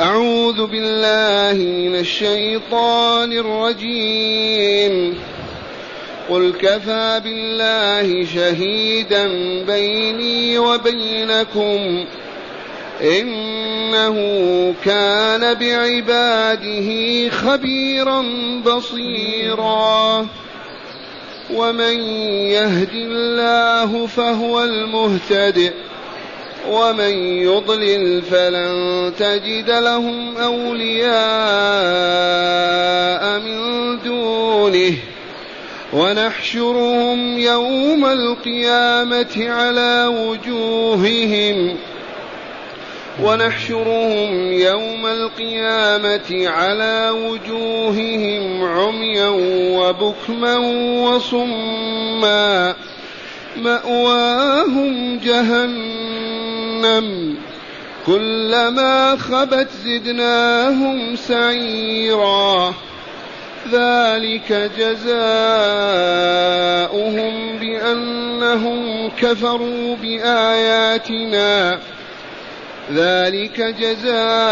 أعوذ بالله من الشيطان الرجيم. قل كفى بالله شهيدا بيني وبينكم إنه كان بعباده خبيرا بصيرا. ومن يهد الله فهو المهتدئ ومن يضلل فلن تجد لهم أولياء من دونه. ونحشرهم يوم القيامة على وجوههم. ونحشرهم يوم القيامة على وجوههم عميا وبكما وصما. مأواهم جهنم. كلما خبت زدناهم سعيرا ذلك جزاؤهم بأنهم كفروا بآياتنا ذلك جزاؤهم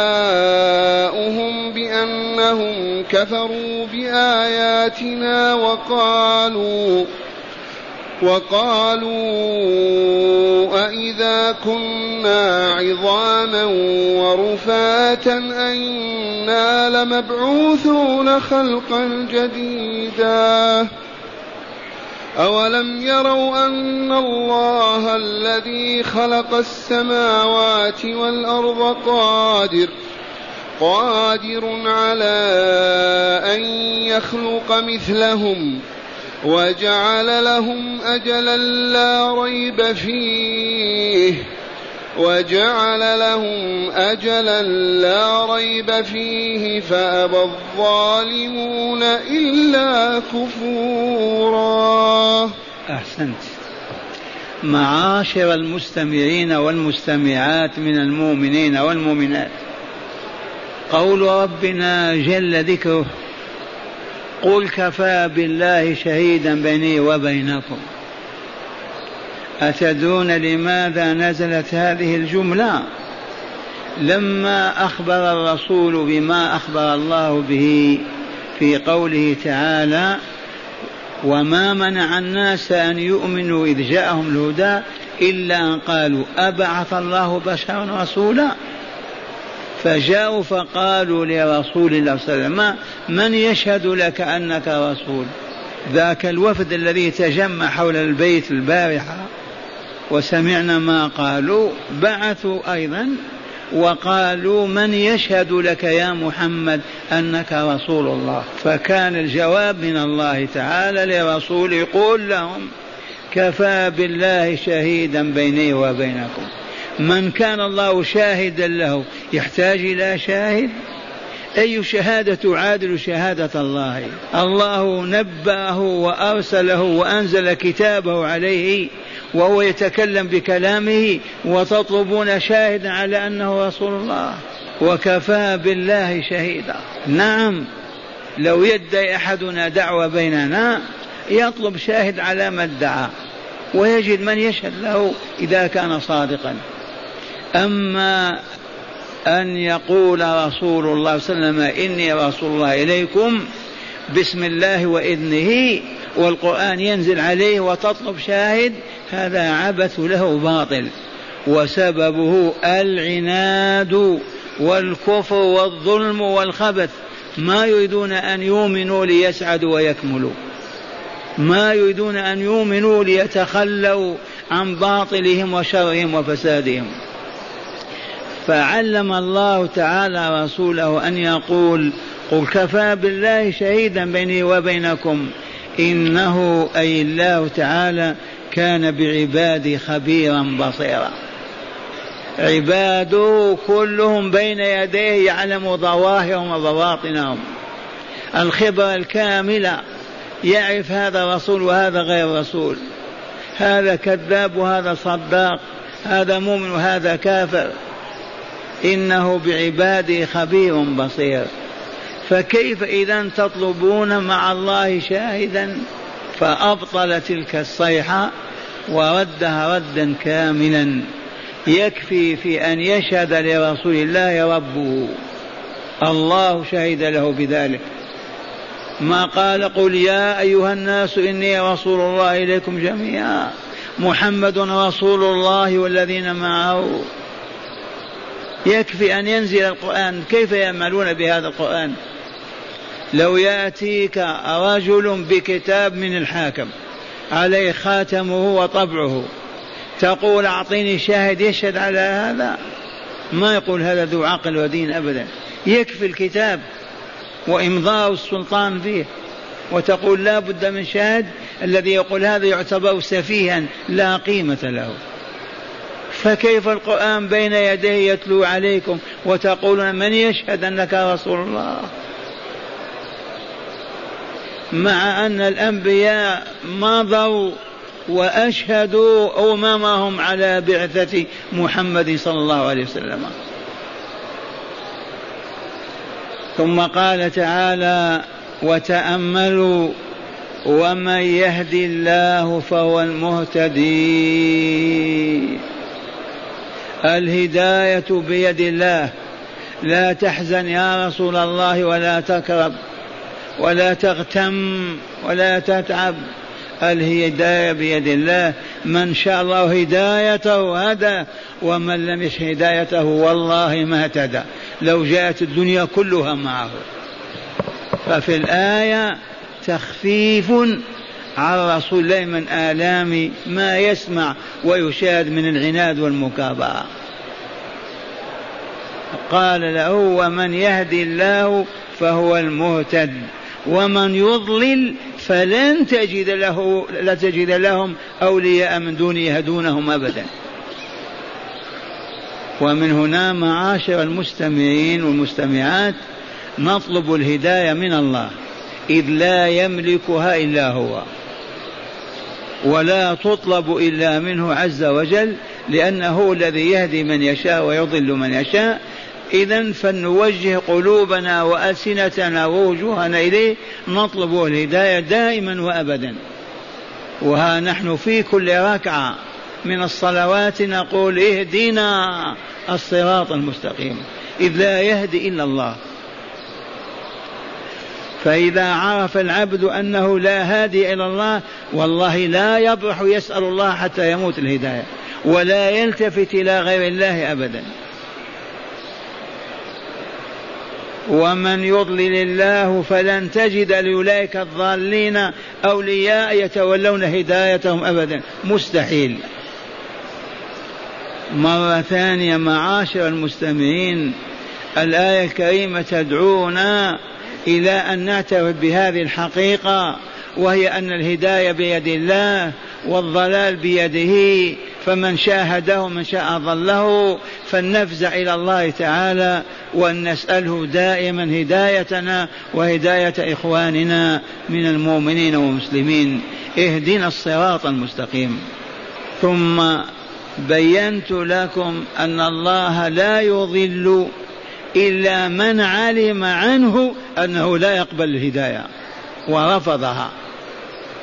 بأنهم كفروا بآياتنا وقالوا وقالوا أإذا كنا عظاما ورفاتا أئنا لمبعوثون خلقا جديدا. أولم يروا أن الله الذي خلق السماوات والأرض قادر قادر على أن يخلق مثلهم وجعل لهم أجلا لا ريب فيه. وجعل لهم أجلا لا ريب فيه. فأبى الظالمون إلا كفورا. أحسنت. معاشر المستمعين والمستمعات من المؤمنين والمؤمنات. قول ربنا جل ذكره. قل كفى بالله شهيدا بيني وبينكم. أتدرون لماذا نزلت هذه الجملة؟ لما أخبر الرسول بما أخبر الله به في قوله تعالى وما منع الناس أن يؤمنوا إذ جاءهم الهدى إلا أن قالوا أبعث الله بشرا رسولا؟ فجاءوا فقالوا لرسول الله صلى الله عليه وسلم من يشهد لك أنك رسول؟ ذاك الوفد الذي تجمع حول البيت البارحة وسمعنا ما قالوا بعثوا أيضا وقالوا من يشهد لك يا محمد أنك رسول الله؟ فكان الجواب من الله تعالى لرسول يقول لهم كفى بالله شهيدا بيني وبينكم. من كان الله شاهدا له يحتاج إلى شاهد؟ أي شهادة تعادل شهادة الله؟ الله نبأه وأرسله وأنزل كتابه عليه وهو يتكلم بكلامه وتطلبون شاهدا على أنه رسول الله وكفى بالله شهيدا. نعم لو يدعي أحدنا دعوة بيننا يطلب شاهد على ما ادعى ويجد من يشهد له إذا كان صادقا. أما أن يقول رسول الله صلى الله عليه وسلم إني رسول الله إليكم بسم الله وإذنه والقرآن ينزل عليه وتطلب شاهد هذا عبث له باطل. وسببه العناد والكفر والظلم والخبث. ما يريدون أن يؤمنوا ليسعدوا ويكملوا. ما يريدون أن يؤمنوا ليتخلوا عن باطلهم وشرهم وفسادهم. فعلم الله تعالى رسوله أن يقول قل كفى بالله شهيدا بيني وبينكم إنه أي الله تعالى كان بعبادي خبيرا بصيرا. عباده كلهم بين يديه يعلم ظواهرهم وبواطنهم. الخبرة الكاملة يعرف هذا رسول وهذا غير رسول. هذا كذاب وهذا صداق هذا مؤمن وهذا كافر. إنه بعباده خبير بصير. فكيف إذا تطلبون مع الله شاهدا؟ فأبطل تلك الصيحة وردها ردا كاملا. يكفي في أن يشهد لرسول الله ربه. الله شهد له بذلك. ما قال قل يا أيها الناس إني رسول الله إليكم جميعا. محمد رسول الله والذين معه. يكفي أن ينزل القرآن. كيف يعملون بهذا القرآن؟ لو يأتيك رجل بكتاب من الحاكم عليه خاتمه وطبعه تقول أعطيني شاهد يشهد على هذا؟ ما يقول هذا ذو عقل ودين أبدا. يكفي الكتاب وإمضاء السلطان فيه وتقول لا بد من شاهد الذي يقول هذا يعتبر سفيها لا قيمة له. فكيف القرآن بين يديه يتلو عليكم وتقولون من يشهد أنك رسول الله؟ مع أن الأنبياء مضوا وأشهدوا أممهم على بعثة محمد صلى الله عليه وسلم. ثم قال تعالى وتأملوا ومن يهد الله فهو المهتدي. الهداية بيد الله. لا تحزن يا رسول الله ولا تكرب ولا تغتم ولا تتعب. الهداية بيد الله. من شاء الله هدايته هدى ومن لم يشاء هدايته والله ما اهتدى. لو جاءت الدنيا كلها معه. ففي الآية تخفيف على رسول الله من آلام ما يسمع ويشاهد من العناد والمكابرة. قال له ومن يهدي الله فهو المهتد ومن يضلل فلن تجد له لا تجد لهم أولياء من دونه يهدونهم أبدا. ومن هنا معاشر المستمعين والمستمعات نطلب الهداية من الله إذ لا يملكها إلا هو. ولا تطلب إلا منه عز وجل لأنه الذي يهدي من يشاء ويضل من يشاء. إذا فلنوجه قلوبنا وألسنتنا ووجوهنا إليه نطلب الهداية دائما وأبدا. وها نحن في كل ركعة من الصلوات نقول اهدنا الصراط المستقيم. إذ لا يهدي إلا الله. فإذا عرف العبد أنه لا هادي إلى الله والله لا يبرح يسأل الله حتى يموت الهداية ولا يلتفت إلى غير الله أبدا. ومن يضلل الله فلن تجد لأولئك الضالين أولياء يتولون هدايتهم أبدا. مستحيل. مرة ثانية معاشر المستمعين الآية الكريمة تدعونا إلى أن نعترف بهذه الحقيقة وهي أن الهداية بيد الله والضلال بيده. فمن شاهده من شاء ضله. فلنفزع إلى الله تعالى وأن نسأله دائما هدايتنا وهداية إخواننا من المؤمنين والمسلمين. اهدنا الصراط المستقيم. ثم بينت لكم أن الله لا يضل إلا من علم عنه أنه لا يقبل الهداية ورفضها.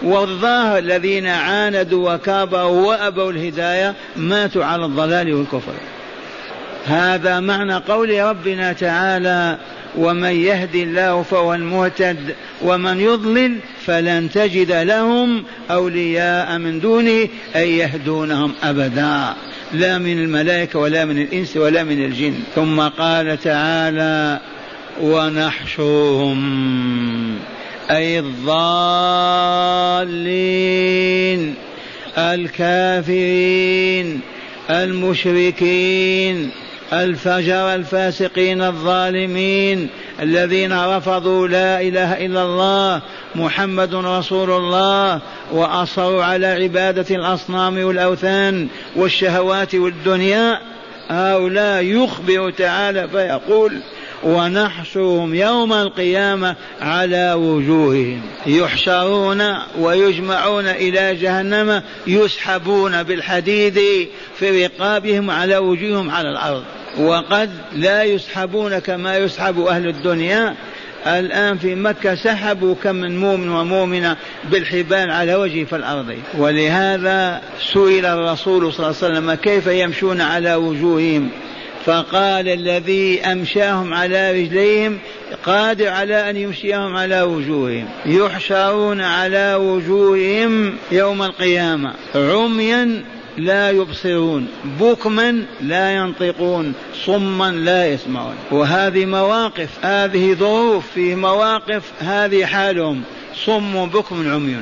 والظاهر الذين عاندوا وكابروا وأبوا الهداية ماتوا على الضلال والكفر. هذا معنى قول ربنا تعالى ومن يهدي الله فهو المهتد ومن يضلل فلن تجد لهم أولياء من دونه اي يهدونهم أبدا. لا من الملائكة ولا من الإنس ولا من الجن. ثم قال تعالى ونحشرهم أي الضالين الكافرين المشركين الفجر الفاسقين الظالمين الذين رفضوا لا إله إلا الله محمد رسول الله وأصروا على عبادة الأصنام والأوثان والشهوات والدنيا. هؤلاء يخبر تعالى فيقول ونحشرهم يوم القيامة على وجوههم يحشرون ويجمعون إلى جهنم يسحبون بالحديد في رقابهم على وجوههم على الأرض. وقد لا يسحبون كما يسحب أهل الدنيا. الآن في مكة سحبوا كم من مؤمن ومؤمنة بالحبال على وجه في الأرض. ولهذا سئل الرسول صلى الله عليه وسلم كيف يمشون على وجوههم؟ فقال الذي أمشاهم على رجليهم قادر على أن يمشيهم على وجوههم. يحشرون على وجوههم يوم القيامة. عميا لا يبصرون بكما لا ينطقون صما لا يسمعون. وهذه مواقف هذه ظروف في مواقف هذه حالهم صم بكم عمي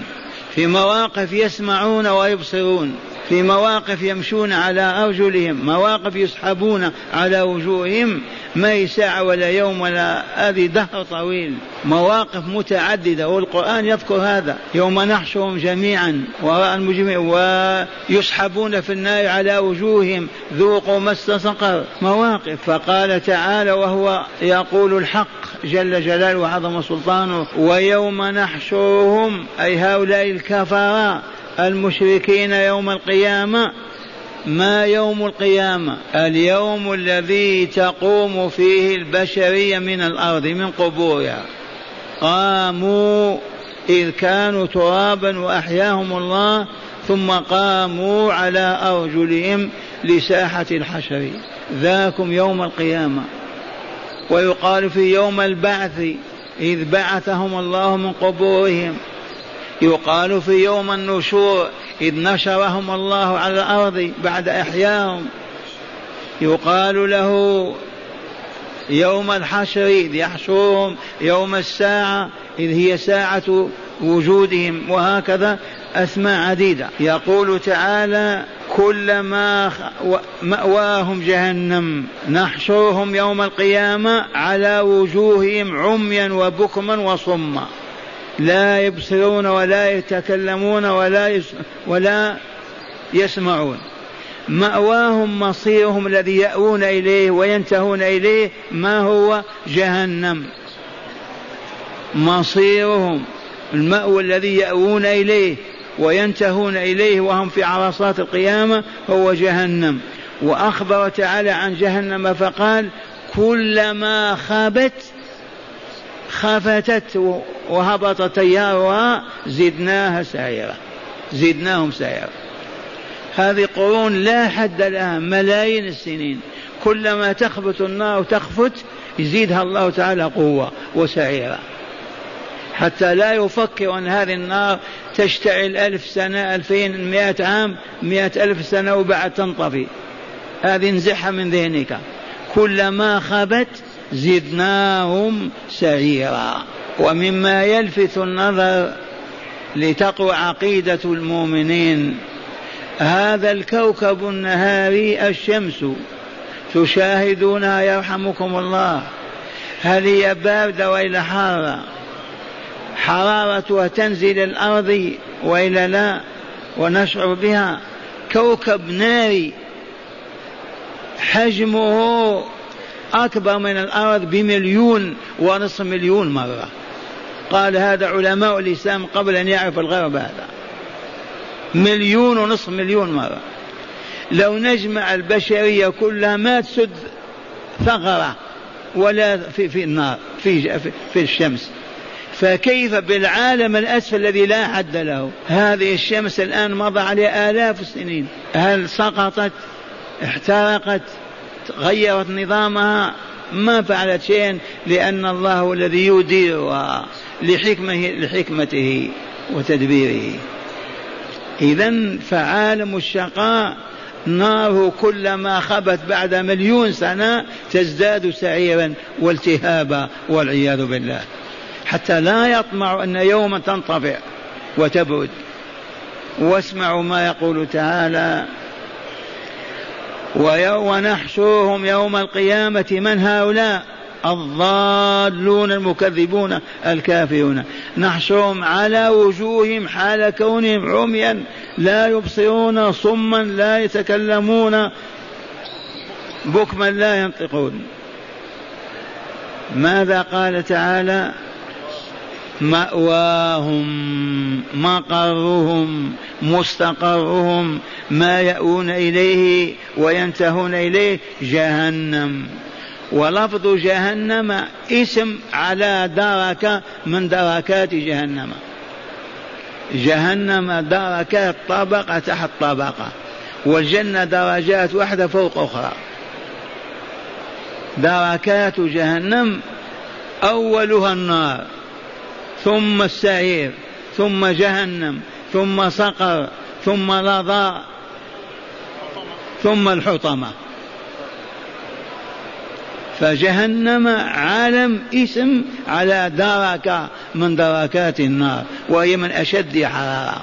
في مواقف يسمعون ويبصرون. في مواقف يمشون على أرجلهم مواقف يسحبون على وجوههم ما هي ساعة ولا يوم ولا هذه دهر طويل. مواقف متعددة والقرآن يذكر هذا. يوم نحشرهم جميعا وراء المجمع ويسحبون في النار على وجوههم. ذوقوا مس سقر. مواقف. فقال تعالى وهو يقول الحق جل جلاله وعظم سلطانه. ويوم نحشرهم أي هؤلاء الكفار المشركين يوم القيامة. ما يوم القيامة؟ اليوم الذي تقوم فيه البشرية من الأرض من قبورها. قاموا إذ كانوا ترابا وأحياهم الله ثم قاموا على أرجلهم لساحة الحشر. ذاكم يوم القيامة. ويقال في يوم البعث إذ بعثهم الله من قبورهم. يقال في يوم النشور إذ نشرهم الله على الأرض بعد إحياهم. يقال له يوم الحشر إذ يحشرهم يوم الساعة إذ هي ساعة وجودهم وهكذا أسماء عديدة. يقول تعالى كلما مأواهم جهنم نحشرهم يوم القيامة على وجوههم عميا وبكما وصما. لا يبصرون ولا يتكلمون ولا ولا يسمعون. مأواهم مصيرهم الذي يأوون إليه وينتهون إليه ما هو؟ جهنم. مصيرهم المأوى الذي يأوون إليه وينتهون إليه وهم في عرصات القيامة هو جهنم. وأخبر تعالى عن جهنم فقال كلما خابت خفتت وهبط تيارها زدناها سائرة. زدناهم سائرة. هذه قرون لا حد لها ملايين السنين. كلما تخبت النار وتخفت يزيدها الله تعالى قوة وسعيرة. حتى لا يفكر أن هذه النار تشتعل ألف سنة ألفين مئة عام مئة ألف سنة وبعد تنطفي. هذه انزحها من ذهنك. كلما خبت زدناهم سعيرا. ومما يلفت النظر لتقوى عقيدة المؤمنين هذا الكوكب النهاري الشمس. تشاهدونها يرحمكم الله هل هي باردة وإلى حارة؟ حرارتها تنزل الأرض وإلا لا؟ ونشعر بها. كوكب ناري حجمه أكبر من الأرض بمليون ونصف مليون مرة. قال هذا علماء الإسلام قبل أن يعرف الغرب هذا. مليون ونصف مليون مرة. لو نجمع البشرية كلها ما تسد ثغرة ولا في, في النار في, في الشمس. فكيف بالعالم الأسفل الذي لا حد له؟ هذه الشمس الآن مضى عليها آلاف السنين. هل سقطت؟ احترقت؟ غيرت نظامها ما فعلت شيئا لأن الله هو الذي يديرها لحكمه لحكمته وتدبيره. إذا فعالم الشقاء ناره كلما خبت بعد مليون سنة تزداد سعيرا والتهابا والعياذ بالله. حتى لا يطمع أن يوما تنطفئ وتبرد واسمعوا ما يقول تعالى ونحشرهم يوم القيامة من هؤلاء؟ الضالون المكذبون الكافرون. نحشرهم على وجوههم حال كونهم عميا لا يبصرون صما لا يتكلمون بكما لا ينطقون. ماذا قال تعالى؟ مأواهم مقرهم مستقرهم ما يأون إليه وينتهون إليه جهنم. ولفظ جهنم اسم على دركة من دركات جهنم. جهنم دركات طبقة تحت طبقة والجنة درجات واحدة فوق أخرى. دركات جهنم أولها النار. ثم السعير ثم جهنم ثم صقر ثم لظى ثم الحطمة. فجهنم عالم اسم على دركة من دركات النار وهي من أشد حرارة.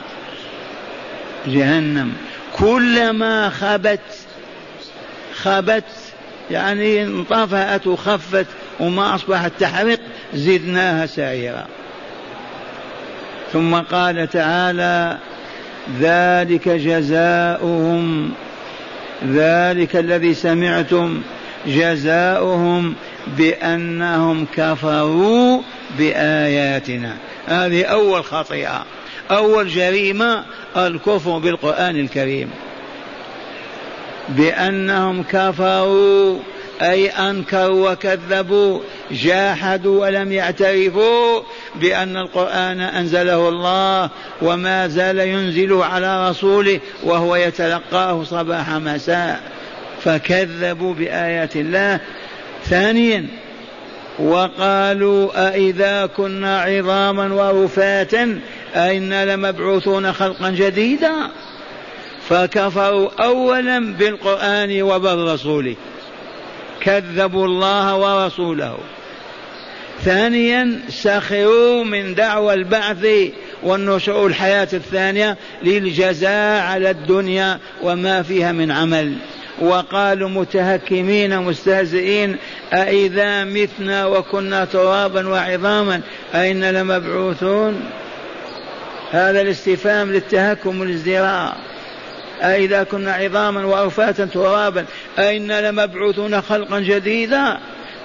جهنم. كلما خبت خبت يعني انطفأت وخفت وما أصبحت تحرق زدناها سعيرا. ثم قال تعالى ذلك جزاؤهم ذلك الذي سمعتم جزاؤهم بأنهم كفروا بآياتنا. هذه أول خطيئة أول جريمة الكفر بالقرآن الكريم. بأنهم كفروا أي أنكروا وكذبوا جاحدوا ولم يعترفوا بأن القرآن أنزله الله وما زال ينزله على رسوله وهو يتلقاه صباح مساء. فكذبوا بآيات الله. ثانيا وقالوا أإذا كنا عظاما ورفاتا أئنا لمبعوثون خلقا جديدا. فكفروا أولا بالقرآن وبالرسول. كذبوا الله ورسوله. ثانيا سخروا من دعوى البعث والنشوء الحياة الثانية للجزاء على الدنيا وما فيها من عمل. وقالوا متهكمين مستهزئين أإذا متنا وكنا ترابا وعظاما أئنا لمبعوثون؟ هذا الاستفهام للتهكم والازدراء. أئذا كنا عظاما وأرفاتا ترابا أئنا لمبعوثون خلقا جديدا.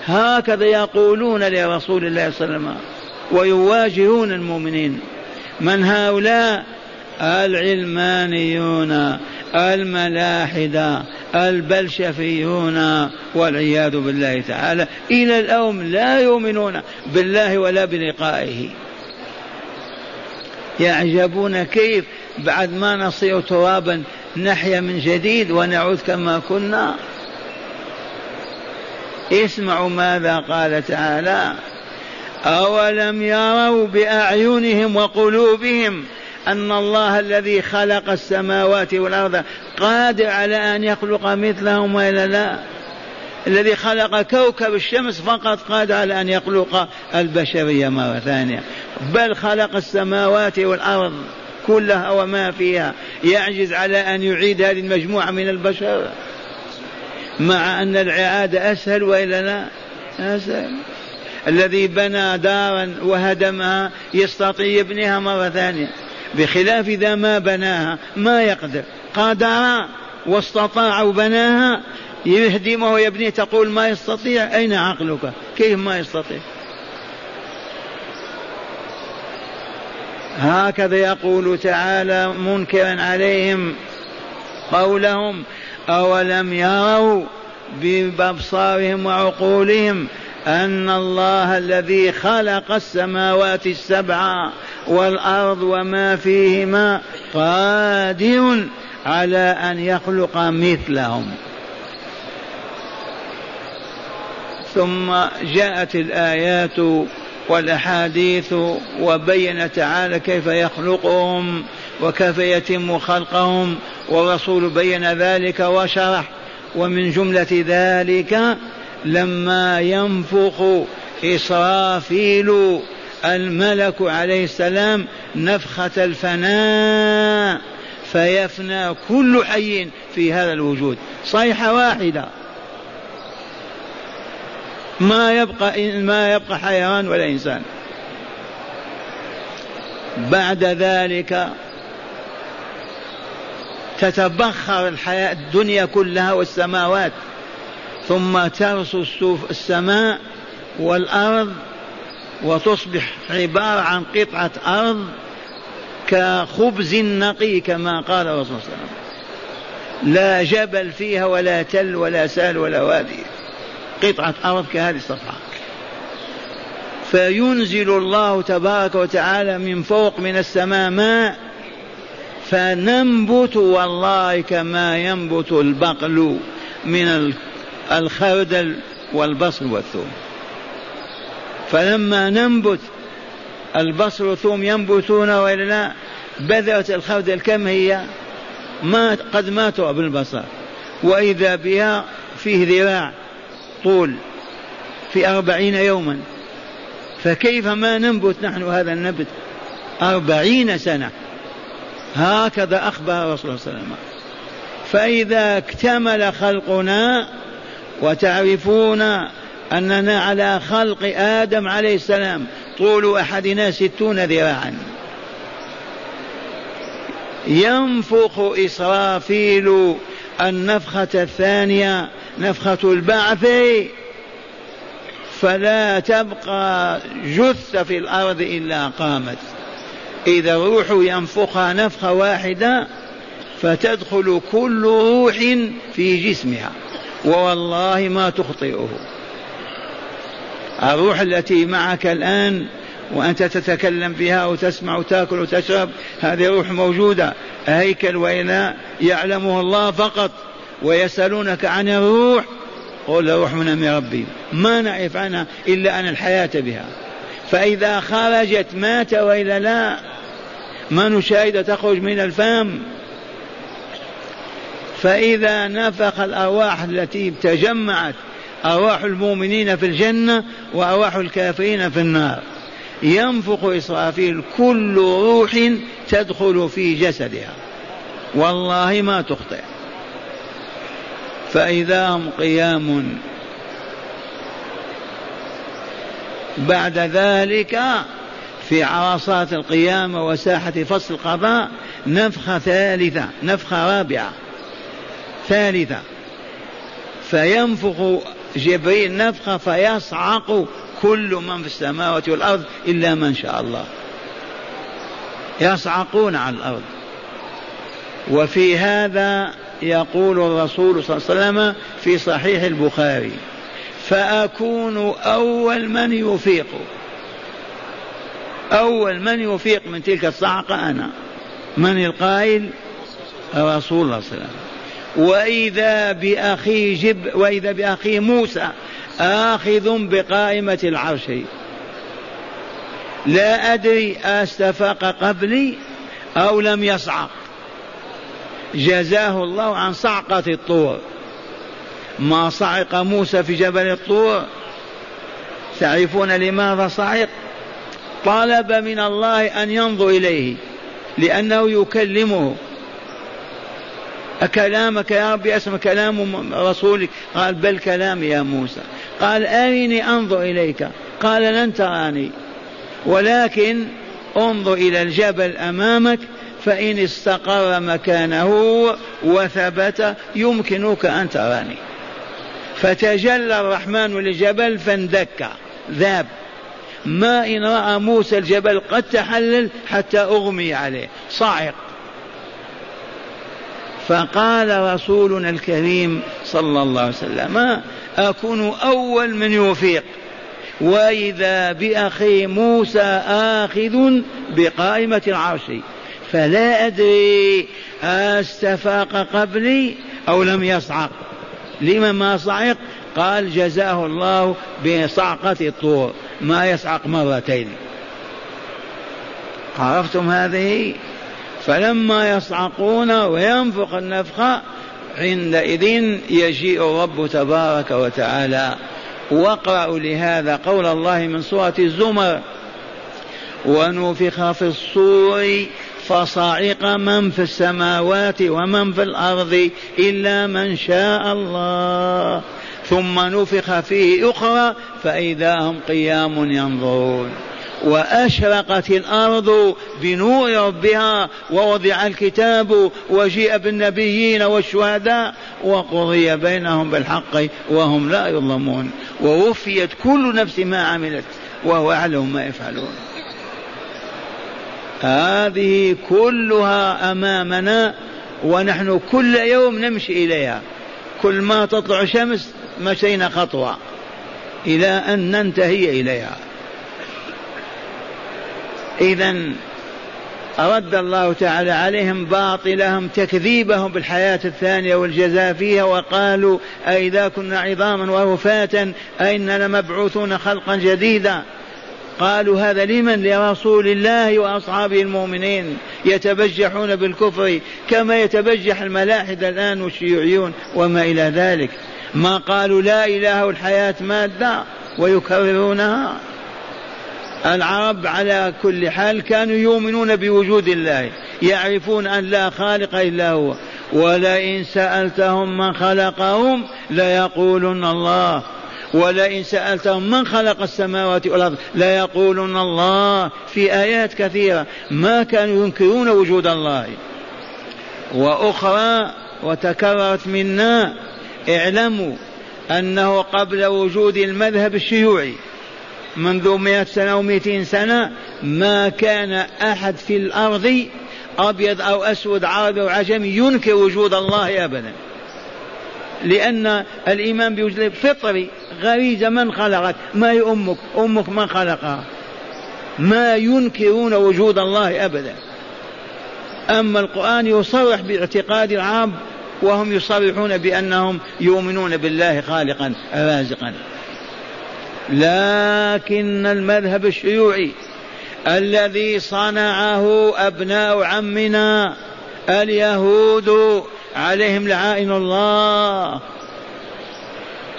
هكذا يقولون لرسول الله صلى الله عليه وسلم ويواجهون المؤمنين. من هؤلاء؟ العلمانيون الملاحدة البلشفيون والعياذ بالله تعالى. إلى اليوم لا يؤمنون بالله ولا بلقائه. يعجبون كيف بعد ما نصير ترابا نحيا من جديد ونعود كما كنا. اسمعوا ماذا قال تعالى أولم يروا بأعينهم وقلوبهم أن الله الذي خلق السماوات والأرض قادر على أن يخلق مثلهم وإلا لا. الذي خلق كوكب الشمس فقط قادر على أن يخلق البشرية مرة ثانية. بل خلق السماوات والأرض كلها وما فيها يعجز على أن يعيد هذه المجموعة من البشر مع أن الإعادة أسهل وإلا لا أسهل. الذي بنى دارا وهدمها يستطيع يبنيها مرة ثانية. بخلاف إذا ما بناها ما يقدر. قدر واستطاع وبناها يهدمه ويبنيه تقول ما يستطيع أين عقلك؟ كيف ما يستطيع؟ هكذا يقول تعالى منكرا عليهم قولهم أولم يروا بأبصارهم وعقولهم أن الله الذي خلق السماوات السبع والأرض وما فيهما قادر على أن يخلق مثلهم. ثم جاءت الآيات والأحاديث وبين تعالى كيف يخلقهم وكيف يتم خلقهم والرسول بين ذلك وشرح. ومن جملة ذلك لما ينفخ إسرافيل الملك عليه السلام نفخة الفناء فيفنى كل حي في هذا الوجود. صيحة واحدة. ما يبقى ما يبقى حيوان ولا إنسان. بعد ذلك تتبخر الحياة الدنيا كلها والسماوات ثم ترسو السماء والأرض وتصبح عبارة عن قطعة أرض كخبز نقي كما قال الرسول صلى الله عليه وسلم. لا جبل فيها ولا تل ولا سال ولا وادي. قطعة أرض كهذه الصفحة. فينزل الله تبارك وتعالى من فوق من السماء ماء فننبت والله كما ينبت البقل من الخردل والبصل والثوم. فلما ننبت البصل والثوم ينبتون وإلا لا بذرة الخردل كم هي؟ ما قد ماتوا بالبصر وإذا بها فيه ذراع. طول في أربعين يوما. فكيف ما ننبت نحن هذا النبت أربعين سنة؟ هكذا أخبر الرسول صلى الله عليه وسلم. فإذا اكتمل خلقنا وتعرفون أننا على خلق آدم عليه السلام طول أحدنا ستون ذراعا. ينفخ إسرافيل النفخة الثانية نفخة البعث فلا تبقى جثة في الأرض إلا قامت. إذا الروح ينفخها نفخة واحدة فتدخل كل روح في جسمها ووالله ما تخطئه. الروح التي معك الآن وأنت تتكلم بها وتسمع وتأكل وتشرب هذه روح موجودة هيكل وإلا يعلمه الله فقط. ويسألونك عن الروح قل الروح من ربي. ما نعرف عنها إلا أن الحياة بها. فإذا خرجت مات وإلا لا ما نشاهد تخرج من الفم. فإذا نفخ الأرواح التي تجمعت أرواح المؤمنين في الجنة وأرواح الكافرين في النار. ينفخ إسرافيل كل روح تدخل في جسدها. والله ما تخطئ. فإذا هم قيام. بعد ذلك في عرصات القيامة وساحة فصل القضاء نفخة ثالثة نفخة رابعة ثالثة. فينفخ جبريل نفخة فيصعق كل من في السماوات والأرض إلا من شاء الله. يصعقون على الأرض. وفي هذا يقول الرسول صلى الله عليه وسلم في صحيح البخاري فأكون أول من يفيق. أول من يفيق من تلك الصعقة أنا. من القائل؟ رسول الله صلى الله عليه وسلم. وإذا بأخي جب وإذا بأخي موسى آخذ بقائمة العرش. لا أدري أستفاق قبلي أو لم يصعق. جزاه الله عن صعقة الطور. ما صعق موسى في جبل الطور؟ تعرفون لماذا صعق؟ طلب من الله أن ينظر إليه لأنه يكلمه. أكلامك يا ربي أسمع كلام رسولك؟ قال بل كلامي يا موسى. قال أرني أنظر إليك. قال لن تراني ولكن انظر إلى الجبل أمامك فإن استقر مكانه وثبت يمكنك أن تراني. فتجلى الرحمن للجبل فاندك. ذاب. ما إن رأى موسى الجبل قد تحلل حتى أغمي عليه. صاعق. فقال رسولنا الكريم صلى الله عليه وسلم أكون أول من يوفيق. وإذا بأخي موسى آخذ بقائمة العرش. فلا أدري أستفاق قبلي أو لم يصعق. لما ما صعق؟ قال جزاه الله بصعقة الطور. ما يصعق مرتين. عرفتم هذه؟ فلما يصعقون وينفخ النفخة عندئذ يجيء الرب تبارك وتعالى. واقرأوا لهذا قول الله من سورة الزمر. ونفخ في الصور فصعق من في السماوات ومن في الأرض إلا من شاء الله. ثم نفخ فيه أخرى فإذا هم قيام ينظرون. وأشرقت الأرض بنور ربها ووضع الكتاب وجيء بالنبيين والشهداء وقضي بينهم بالحق وهم لا يظلمون. ووفيت كل نفس ما عملت وهو أعلم ما يفعلون. هذه كلها أمامنا ونحن كل يوم نمشي إليها. كل ما تطلع شمس مشينا خطوة إلى أن ننتهي إليها. إذا رد الله تعالى عليهم باطلهم تكذيبهم بالحياة الثانية والجزاء فيها وقالوا أئذا كنا عظاما ورفاتا أئنا لمبعوثون خلقا جديدا. قالوا هذا لمن؟ لرسول الله وأصحابه المؤمنين يتبجحون بالكفر كما يتبجح الملاحدة الآن والشيوعيون وما إلى ذلك. ما قالوا لا إله الحياة مادة ويكررونها. العرب على كل حال كانوا يؤمنون بوجود الله يعرفون أن لا خالق إلا هو. ولئن سألتهم من خلقهم ليقولن الله. ولئن سألتهم من خلق السماوات والأرض ليقولن الله في آيات كثيرة ما كانوا ينكرون وجود الله. وأخرى وتكررت منا اعلموا أنه قبل وجود المذهب الشيوعي منذ مئة سنة ومئتين سنة ما كان أحد في الأرض أبيض أو أسود عربي أو عجمي ينكر وجود الله أبدا. لأن الإيمان بوجود فطري غريزة من خلقك ما هي أمك؟ أمك من خلقها. ما ينكرون وجود الله أبدا. أما القرآن يصرح باعتقاد العرب وهم يصرحون بأنهم يؤمنون بالله خالقا رازقا. لكن المذهب الشيوعي الذي صنعه أبناء عمنا اليهود عليهم لعائن الله.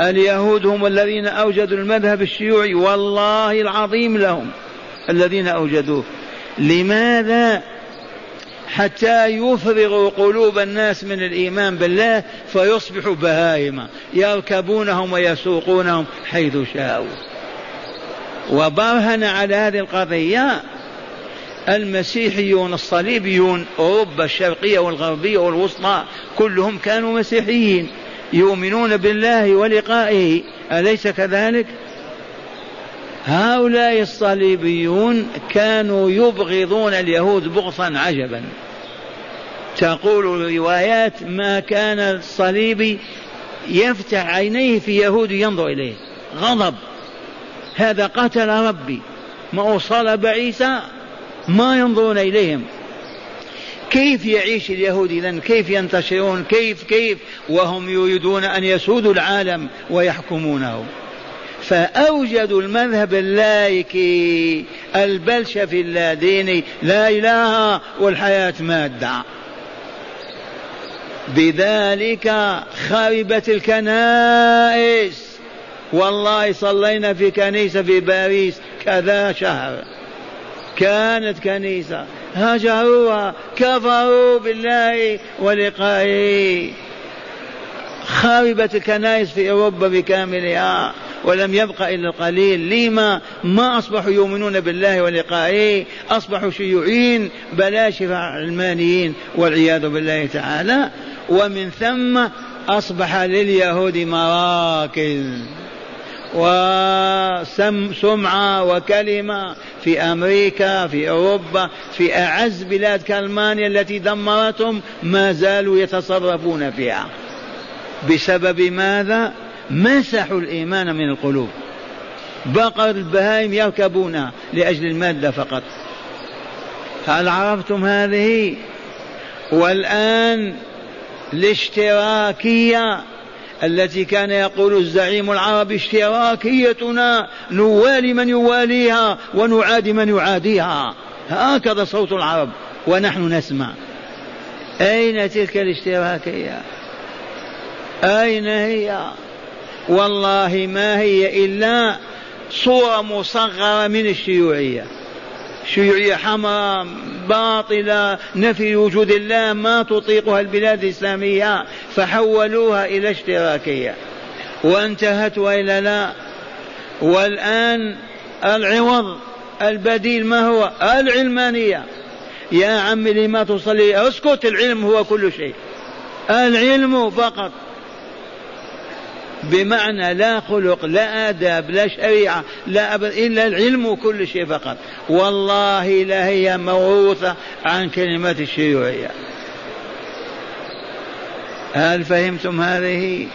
اليهود هم الذين أوجدوا المذهب الشيوعي والله العظيم لهم الذين أوجدوه. لماذا؟ حتى يفرغوا قلوب الناس من الإيمان بالله فيصبحوا بهائم يركبونهم ويسوقونهم حيث شاءوا. وبرهن على هذه القضية المسيحيون الصليبيون أوروبا الشرقية والغربية والوسطى كلهم كانوا مسيحيين يؤمنون بالله ولقائه. أليس كذلك؟ هؤلاء الصليبيون كانوا يبغضون اليهود بغضا عجبا. تقول الروايات ما كان الصليبي يفتح عينيه في يهود ينظر إليه. غضب. هذا قتل ربي. ما صلب عيسى ما ينظرون إليهم. كيف يعيش اليهود إذا كيف ينتشرون؟ كيف كيف؟ وهم يريدون أن يسودوا العالم ويحكمونه. فأوجدوا المذهب اللايكي البلشفي اللاديني لا إله والحياة مادة. بذلك خربت الكنائس. والله صلينا في كنيسة في باريس كذا شهر. كانت كنيسة. هجروها كفروا بالله ولقائه. خربت الكنائس في أوروبا بكاملها ولم يبق إلا القليل. لما؟ ما أصبحوا يؤمنون بالله ولقائه. أصبحوا شيوعيين بلاشفة علمانيين والعياذ بالله تعالى. ومن ثم أصبح لليهود مراكز. وسمعة وكلمة في أمريكا في أوروبا في أعز بلاد كألمانيا التي دمرتهم ما زالوا يتصرفون فيها. بسبب ماذا؟ مسحوا الإيمان من القلوب. بقر البهائم يركبونها لأجل المادة فقط. هل عرفتم هذه؟ والآن الاشتراكية التي كان يقول الزعيم العربي اشتراكيتنا نوالي من يواليها ونعادي من يعاديها. هكذا صوت العرب ونحن نسمع. أين تلك الاشتراكية؟ أين هي؟ والله ما هي إلا صورة مصغرة من الشيوعية. شيوعية حمراء باطلة نفي وجود الله ما تطيقها البلاد الإسلامية فحولوها إلى اشتراكية. وانتهت وإلا لا. والآن العوض البديل ما هو؟ العلمانية. يا عمي لما تصلي أسكت العلم هو كل شيء. العلم فقط. بمعنى لا خلق لا آداب لا شريعة لا أبد إلا العلم كل شيء فقط. والله لا هي موروثة عن كلمة الشيوعية. هل فهمتم هذه؟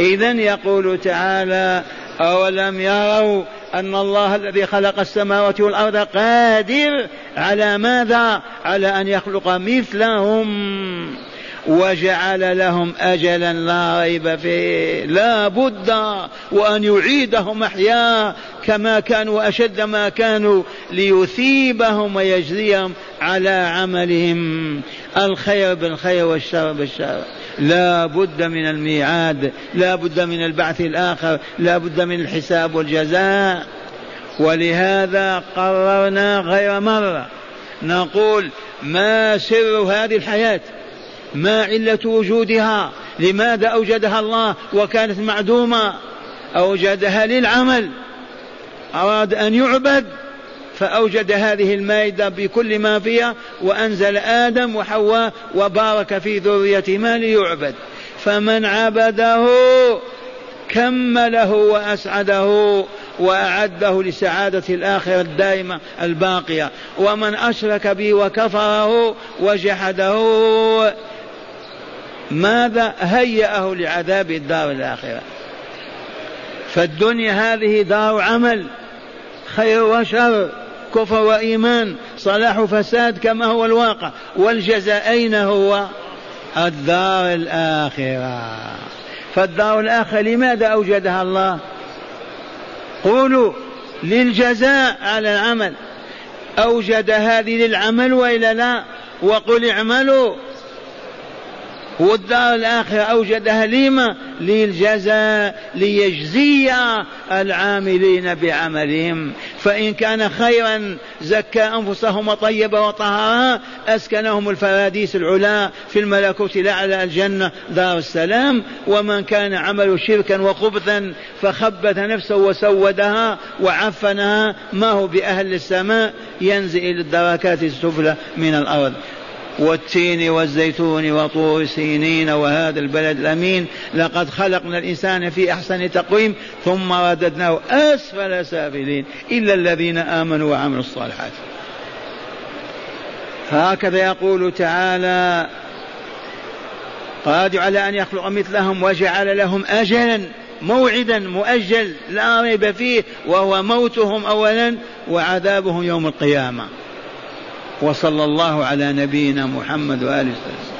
إذا يقول تعالى أولم يروا أن الله الذي خلق السماوات والأرض قادر على ماذا؟ على أن يخلق مثلهم. وجعل لهم أجلا لا ريب فيه. لا بد وأن يعيدهم أحياء كما كانوا أشد ما كانوا ليثيبهم ويجزيهم على عملهم. الخير بالخير والشر بالشر. لا بد من الميعاد لا بد من البعث الآخر لا بد من الحساب والجزاء. ولهذا قررنا غير مرة نقول ما سر هذه الحياة؟ ما علة وجودها؟ لماذا أوجدها الله وكانت معدومة؟ أوجدها للعمل. أراد أن يعبد فأوجد هذه المائدة بكل ما فيها وأنزل آدم وحواء وبارك في ذريتهما ليعبد. فمن عبده كمله وأسعده وأعده لسعادة الآخرة الدائمة الباقية. ومن أشرك به وكفره وجحده ماذا هيأه لعذاب الدار الآخرة؟ فالدنيا هذه دار عمل خير وشر كفر وإيمان صلاح وفساد كما هو الواقع. والجزاء أين هو؟ الدار الآخرة. فالدار الآخرة لماذا أوجدها الله؟ قولوا للجزاء على العمل. أوجد هذه للعمل وإلا لا؟ وقل اعملوا. والدار الآخرة أوجدها لما؟ للجزاء ليجزي العاملين بعملهم. فإن كان خيرا زكى أنفسهم وطيب وطهرها أسكنهم الفراديس العلا في الملكوت الأعلى الجنة دار السلام. ومن كان عمل شركا وخبثا فخبث نفسه وسودها وعفنها ما هو بأهل السماء؟ ينزل إلى الدركات السفلى من الأرض. والتين والزيتون وطور سينين وهذا البلد الأمين. لقد خلقنا الإنسان في أحسن تقويم ثم رددناه أسفل سافلين. إلا الذين آمنوا وعملوا الصالحات. هكذا يقول تعالى قادر على أن يخلق مثلهم وجعل لهم أجلا موعدا مؤجل لا ريب فيه وهو موتهم أولا وعذابهم يوم القيامة. وصلى الله على نبينا محمد وآله وسلم.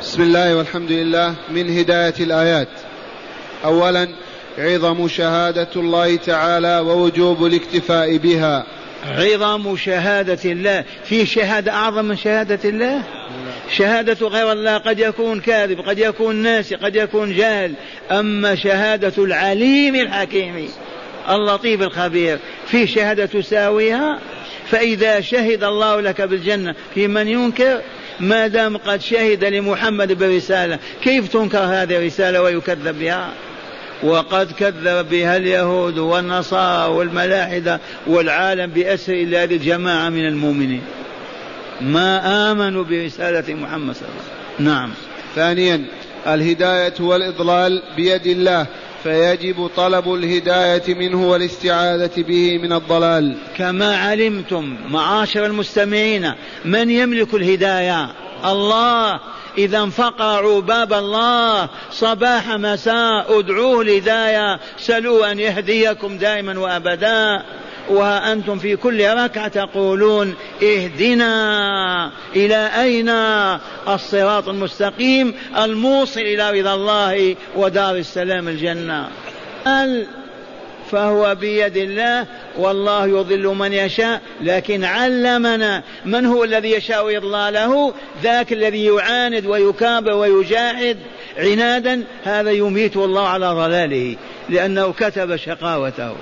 بسم الله والحمد لله من هداية الآيات. أولا عظم شهادة الله تعالى ووجوب الاكتفاء بها. عظم شهادة الله. في شهادة أعظم من شهادة الله؟ شهادة غير الله قد يكون كاذب قد يكون ناسي قد يكون جاهل. أما شهادة العليم الحكيم اللطيف الخبير في شهادة تساويها فإذا شهد الله لك بالجنة في من ينكر؟ ما دام قد شهد لمحمد برسالة. كيف تنكر هذه الرسالة ويكذب بها؟ وقد كذب بها اليهود والنصارى والملاحدة والعالم بأسر هذه الجماعة من المؤمنين. ما آمنوا برسالة محمد صلى الله عليه وسلم. نعم. ثانيا الهداية والإضلال بيد الله. فيجب طلب الهداية منه والاستعاذة به من الضلال. كما علمتم معاشر المستمعين من يملك الهداية؟ الله. إذا فقعوا باب الله صباح مساء ادعوه الهداية سلوا أن يهديكم دائما وأبدا. وها أنتم في كل ركعة تقولون اهدنا إلى أين؟ الصراط المستقيم الموصل إلى رضا الله ودار السلام الجنة. فهو بيد الله والله يضل من يشاء لكن علمنا من هو الذي يشاء إضلاله؟ ذاك الذي يعاند ويكابر ويجاهد. عنادا هذا يميته الله على ضلاله لأنه كتب شقاوته.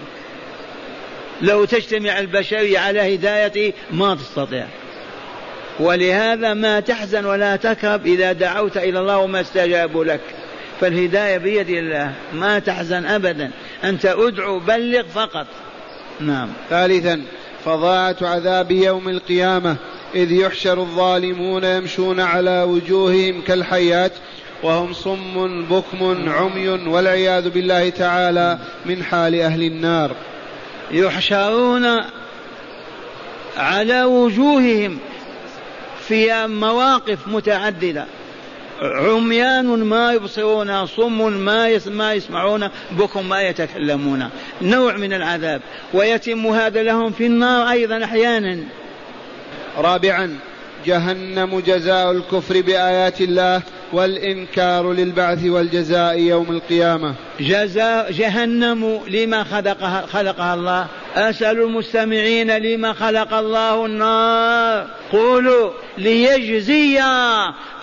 لو تجتمع البشرية على هدايته ما تستطيع. ولهذا ما تحزن ولا تكرب إذا دعوت إلى الله وما استجابوا لك. فالهداية بيد الله ما تحزن أبدا. أنت أدعو بلغ فقط. نعم. ثالثا فضاعة عذاب يوم القيامة إذ يحشر الظالمون يمشون على وجوههم كالحيات وهم صم بكم عمي والعياذ بالله تعالى من حال أهل النار. يحشرون على وجوههم في مواقف متعددة. عميان ما يبصرون صم ما ما يسمعون بكم ما يتكلمون. نوع من العذاب. ويتم هذا لهم في النار أيضا أحيانا. رابعا جهنم جزاء الكفر بآيات الله. والإنكار للبعث والجزاء يوم القيامة. جزاء جهنم لما خلقها, خلقها الله. أسأل المستمعين لما خلق الله النار. قولوا ليجزي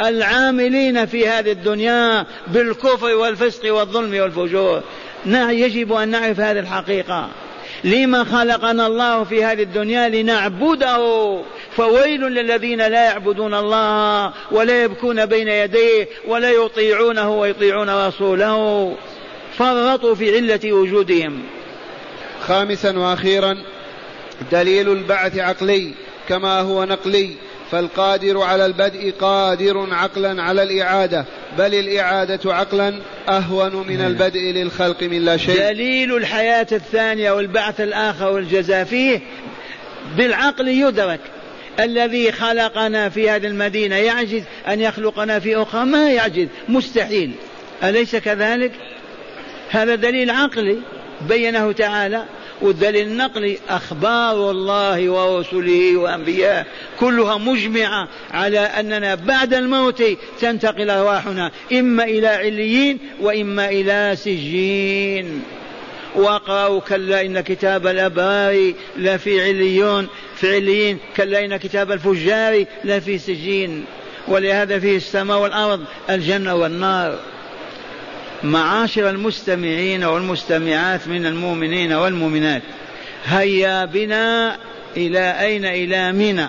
العاملين في هذه الدنيا بالكفر والفسق والظلم والفجور. نعم يجب أن نعرف هذه الحقيقة. لما خلقنا الله في هذه الدنيا لنعبده. فويل للذين لا يعبدون الله ولا يبكون بين يديه ولا يطيعونه ويطيعون رسوله. فرطوا في علة وجودهم. خامسا وأخيرا دليل البعث عقلي كما هو نقلي. فالقادر على البدء قادر عقلا على الإعادة بل الإعادة عقلا أهون من نعم. البدء للخلق من لا شيء. دليل الحياة الثانية والبعث الآخر والجزاء فيه بالعقل يدرك الذي خلقنا في هذه المدينة. يعجز أن يخلقنا في أخرى؟ ما يعجز. مستحيل. أليس كذلك؟ هذا دليل عقلي بينه تعالى. والدليل النقلي أخبار الله ورسله وأنبياءه كلها مجمعة على أننا بعد الموت تنتقل أرواحنا إما إلى عليين وإما إلى سجين. واقرأوا كلا إن كتاب الأبرار لفي عليون في عليين كلا إن كتاب الفجار لفي سجين. ولهذا فيه السماء والأرض الجنة والنار. معاشر المستمعين والمستمعات من المؤمنين والمؤمنات. هيا بنا إلى أين إلى منى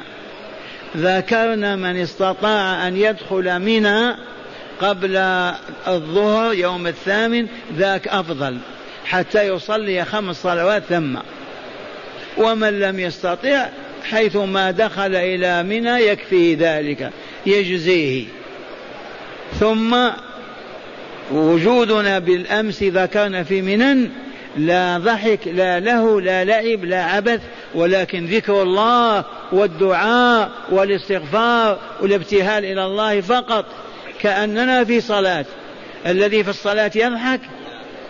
ذكرنا من استطاع أن يدخل منى قبل الظهر يوم الثامن ذاك أفضل حتى يصلي خمس صلوات ثم. ومن لم يستطع حيث ما دخل إلى منى يكفيه ذلك يجزيه. ثم وجودنا بالأمس ذكرنا في منن لا ضحك لا له لا لعب لا عبث ولكن ذكر الله والدعاء والاستغفار والابتهال إلى الله فقط. كأننا في صلاة. الذي في الصلاة يضحك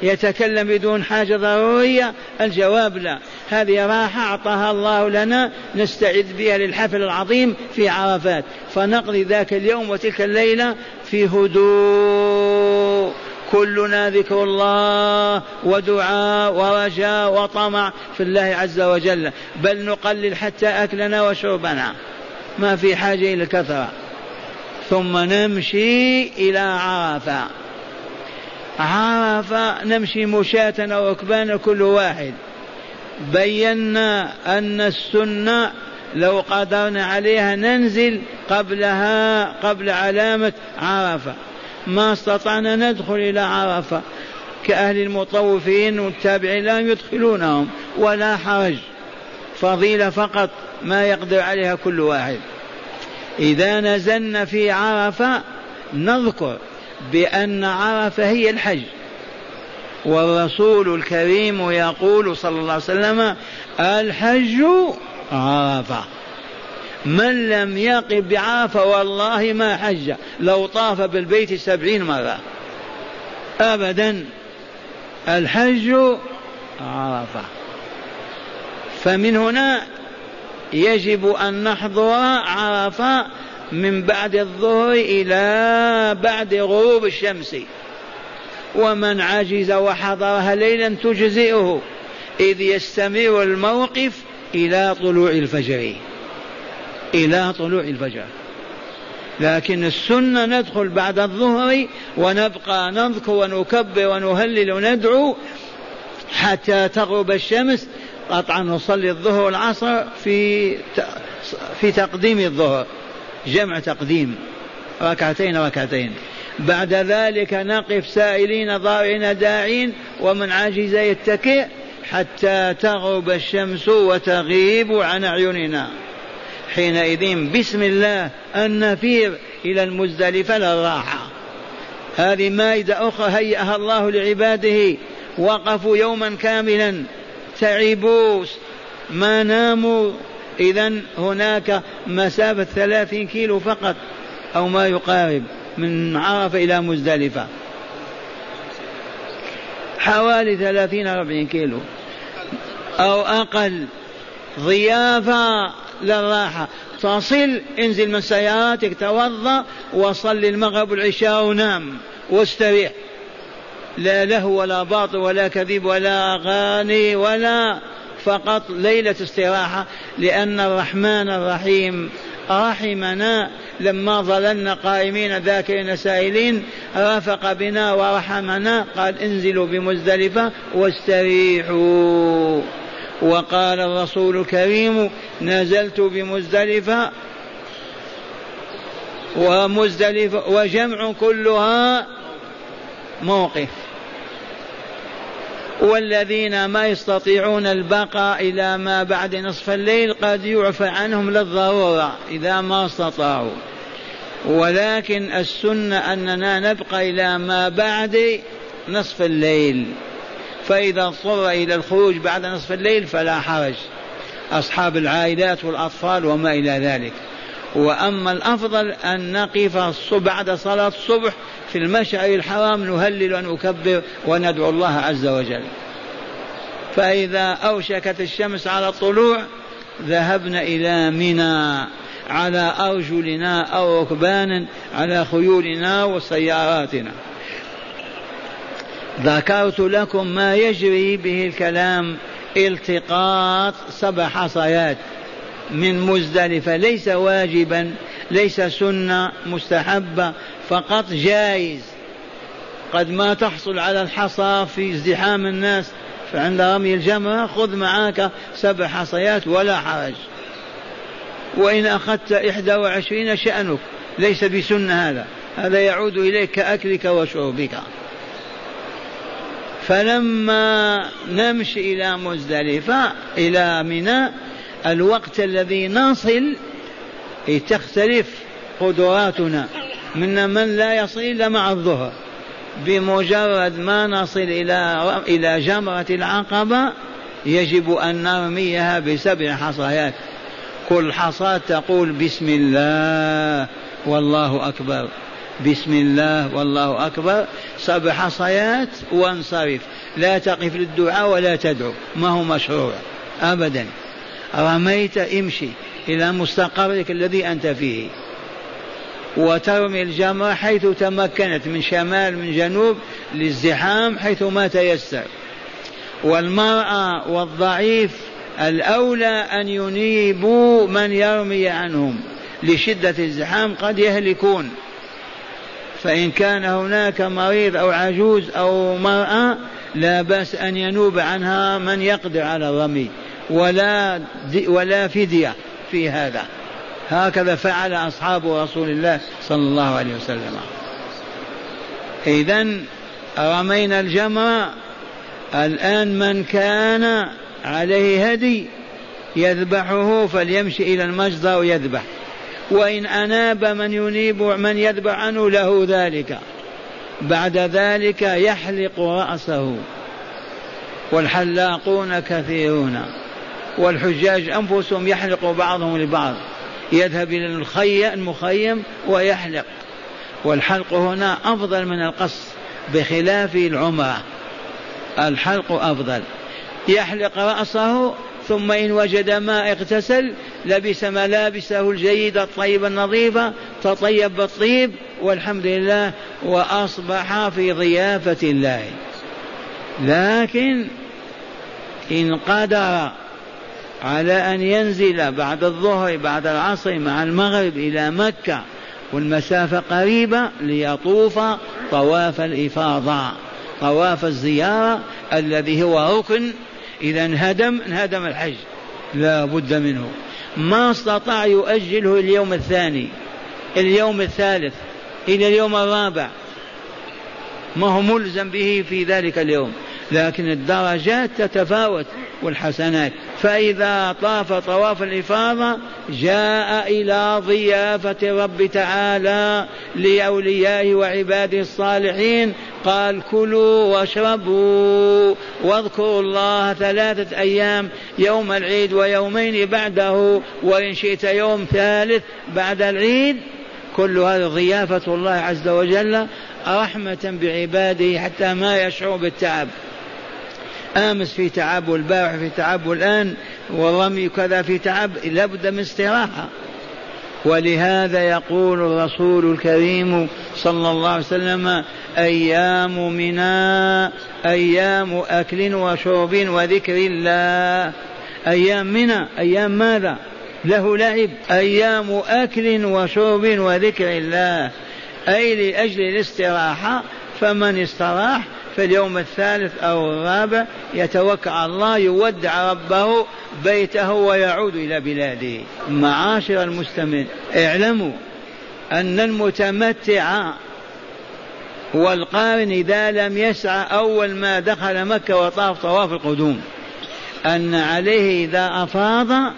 يتكلم بدون حاجة ضرورية الجواب لا. هذه راحة أعطاها الله لنا نستعد بها للحفل العظيم في عرفات. فنقضي ذاك اليوم وتلك الليلة في هدوء. كلنا ذكر الله ودعاء ورجاء وطمع في الله عز وجل. بل نقلل حتى أكلنا وشربنا. ما في حاجة إلى الكثرة. ثم نمشي إلى عرفة. عرفة نمشي مشاة أو ركبان كل واحد. بينا أن السنة لو قدرنا عليها ننزل قبلها قبل علامة عرفة. ما استطعنا ندخل إلى عرفة. كأهل المطوفين والتابعين لا يدخلونهم ولا حرج. فضيلة فقط ما يقدر عليها كل واحد. إذا نزلنا في عرفة نذكر. بأن عرفة هي الحج. والرسول الكريم يقول صلى الله عليه وسلم الحج عرفة. من لم يقف بعرفة والله ما حج. لو طاف بالبيت سبعين مرة. أبدا الحج عرفة. فمن هنا يجب أن نحضر عرفة من بعد الظهر إلى بعد غروب الشمس. ومن عجز وحضرها ليلا تجزئه. إذ يستمر الموقف إلى طلوع الفجر. إلى طلوع الفجر. لكن السنة ندخل بعد الظهر ونبقى نذكر ونكبر ونهلل وندعو حتى تغرب الشمس. قطعا نصلي الظهر والعصر في في تقديم الظهر. جمع تقديم ركعتين ركعتين. بعد ذلك نقف سائلين ضارعين داعين ومن عجز يتكئ حتى تغرب الشمس وتغيب عن أعيننا. حينئذ بسم الله أن نفير إلى المزدلفة للراحة هذه مائدة أخرى هيأها الله لعباده. وقفوا يوما كاملا. تعبوا ما ناموا. إذا هناك مسافة ثلاثين كيلو فقط أو ما يقارب من عرفة إلى مزدلفة. حوالي ثلاثين أربعين كيلو. أو أقل. ضيافة للراحة. تصل انزل من سياراتك توضأ وصل المغرب والعشاء ونام. واستريح. لا له ولا باطل ولا كذب ولا أغاني ولا فقط ليلة استراحة لأن الرحمن الرحيم رحمنا لما ظللنا قائمين ذاكرين سائلين رافق بنا ورحمنا قال انزلوا بمزدلفة واستريحوا. وقال الرسول الكريم نزلت بمزدلفة ومزدلفة وجمع كلها موقف. والذين ما يستطيعون البقاء إلى ما بعد نصف الليل قد يعفى عنهم للضرورة إذا ما استطاعوا. ولكن السنة أننا نبقى إلى ما بعد نصف الليل. فإذا اضطر إلى الخروج بعد نصف الليل فلا حرج. أصحاب العائلات والأطفال وما إلى ذلك. وأما الأفضل أن نقف بعد صلاة الصبح في المشعر الحرام نهلل ونكبر وندعو الله عز وجل. فإذا أوشكت الشمس على الطلوع ذهبنا إلى منى على أرجلنا أو ركبان على خيولنا وسياراتنا. ذكرت لكم ما يجري به الكلام التقاط سبع حصيات. من مزدلفة. ليس واجبا ليس سنة مستحبة فقط جائز. قد ما تحصل على الحصى في ازدحام الناس فعند رمي الجمرة خذ معك سبع حصيات ولا حرج. وإن أخذت إحدى وعشرين شأنك ليس بسنة هذا. هذا يعود إليك كأكلك وشربك. فلما نمشي إلى مزدلفة إلى منى الوقت الذي نصل تختلف قدراتنا. منا من لا يصل إلا مع الظهر. بمجرد ما نصل إلى إلى جمرة العقبة يجب أن نرميها بسبع حصيات. كل حصاة تقول بسم الله والله أكبر. بسم الله والله أكبر. سبع حصيات وانصرف. لا تقف للدعاء ولا تدعو. ما هو مشروع. أبدا. رميت امشي إلى مستقرك الذي أنت فيه. وترمي الجمرة حيث تمكنت من شمال من جنوب للزحام حيث ما تيسر. والمرأة والضعيف الأولى أن ينيبوا من يرمي عنهم لشدة الزحام قد يهلكون. فإن كان هناك مريض أو عجوز أو مرأة لا بأس أن ينوب عنها من يقدر على الرمي. ولا ولا فدية في هذا. هكذا فعل أصحاب رسول الله صلى الله عليه وسلم. إذا رمينا الجمرة الآن من كان عليه هدي يذبحه فليمشي إلى المجزر ويذبح. وإن أناب من ينيب من يذبح عنه له ذلك. بعد ذلك يحلق رأسه. والحلاقون كثيرون. والحجاج أنفسهم يحلق بعضهم لبعض. يذهب إلى المخيم ويحلق. والحلق هنا أفضل من القص بخلاف العمرة الحلق أفضل. يحلق رأسه ثم إن وجد ماء اغتسل لبس ملابسه الجيدة الطيبة النظيفة تطيب بالطيب والحمد لله وأصبح في ضيافة الله. لكن إن قدر على أن ينزل بعد الظهر بعد العصر مع المغرب إلى مكة والمسافة قريبة ليطوف طواف الإفاضة. طواف الزيارة الذي هو ركن إذا انهدم انهدم الحج. لا بد منه. ما استطاع يؤجله اليوم الثاني اليوم الثالث إلى اليوم الرابع. ما هو ملزم به في ذلك اليوم. لكن الدرجات تتفاوت والحسنات. فإذا طاف طواف الإفاضة جاء إلى ضيافة الرب تعالى لأوليائه وعباده الصالحين قال كلوا واشربوا واذكروا الله ثلاثة أيام يوم العيد ويومين بعده وإن شئت يوم ثالث بعد العيد. كل هذا ضيافة الله عز وجل رحمة بعباده حتى ما يشعروا بالتعب. آمس في تعب والبارح في تعب والآن والرمي كذا في تعب لابد من استراحة. ولهذا يقول الرسول الكريم صلى الله عليه وسلم أيام منى أيام أكل وشرب وذكر الله. أيام منى أيام ماذا؟ له لعب. أيام أكل وشرب وذكر الله. أي لأجل الاستراحة فمن استراح في اليوم الثالث أو الرابع يتوكل على الله يودع ربه بيته ويعود إلى بلاده. معاشر المستمع اعلموا أن المتمتع والقارن إذا لم يسعى أول ما دخل مكة وطاف طواف القدوم أن عليه إذا أفاض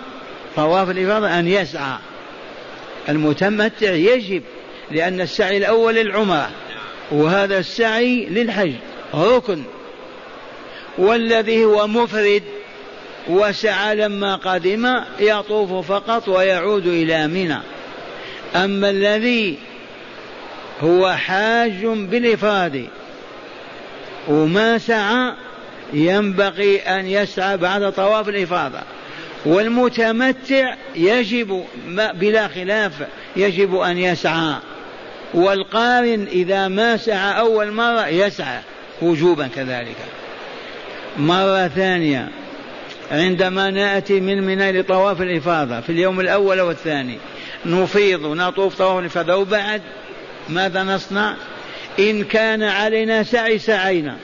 طواف الإفاضة أن يسعى. المتمتع يجب لأن السعي الأول للعمرة وهذا السعي للحج. ركن. والذي هو مفرد وسعى لما قدم يطوف فقط ويعود إلى منى. أما الذي هو حاج بالإفراد وما سعى ينبغي أن يسعى بعد طواف الإفاضة. والمتمتع يجب بلا خلاف يجب أن يسعى. والقارن إذا ما سعى أول مرة يسعى. وجوبا كذلك. مرة ثانية عندما نأتي من منى لطواف الإفاضة في اليوم الأول والثاني نفيض ونطوف طواف الإفاضة وبعد ماذا نصنع؟ إن كان علينا سعي سعينا.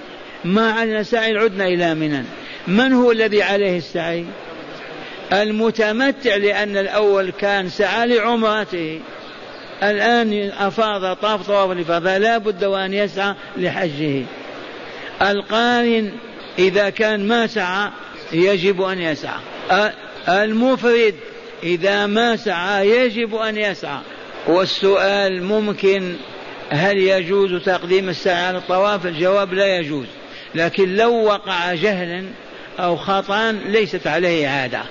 ما علينا سعي عدنا إلى منى. من هو الذي عليه السعي؟ المتمتع لأن الأول كان سعى لعمرته الآن أفاض طاف طواف الإفاضة لا بد وأن يسعى لحجه. القارن إذا كان ما سعى يجب أن يسعى. المفرد إذا ما سعى يجب أن يسعى. والسؤال ممكن هل يجوز تقديم السعي على الطواف؟ الجواب لا يجوز. لكن لو وقع جهلا أو خطأ ليست عليه عادة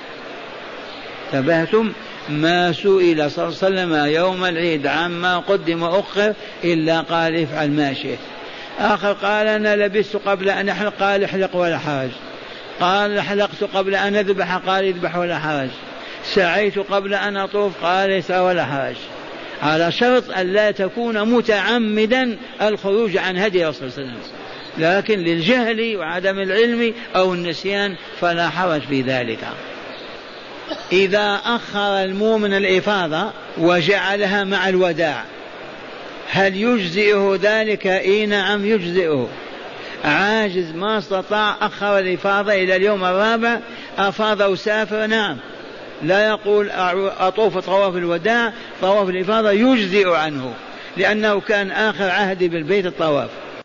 انتبهتم؟ ما سئل صلى الله عليه وسلم يوم العيد عما قدم وأخر إلا قال افعل ما شئت. آخر قال أنا لبست قبل أن أحلق قال احلق ولا حرج. قال حلقت قبل أن أذبح قال اذبح ولا حرج. سعيت قبل أن أطوف قال ليس ولا حرج. على شرط أن لا تكون متعمدا الخروج عن هدي رسول الله عليه وسلم. لكن للجهل وعدم العلم أو النسيان فلا حرج في ذلك. إذا أخر المؤمن الإفاضة وجعلها مع الوداع هل يجزئه ذلك؟ إي نعم يجزئه. عاجز ما استطاع اخر الافاضه إلى اليوم الرابع أفاض وسافر نعم. لا يقول أطوف طواف الوداع طواف الإفاضة يجزئ عنه لأنه كان آخر عهدي بالبيت الطواف.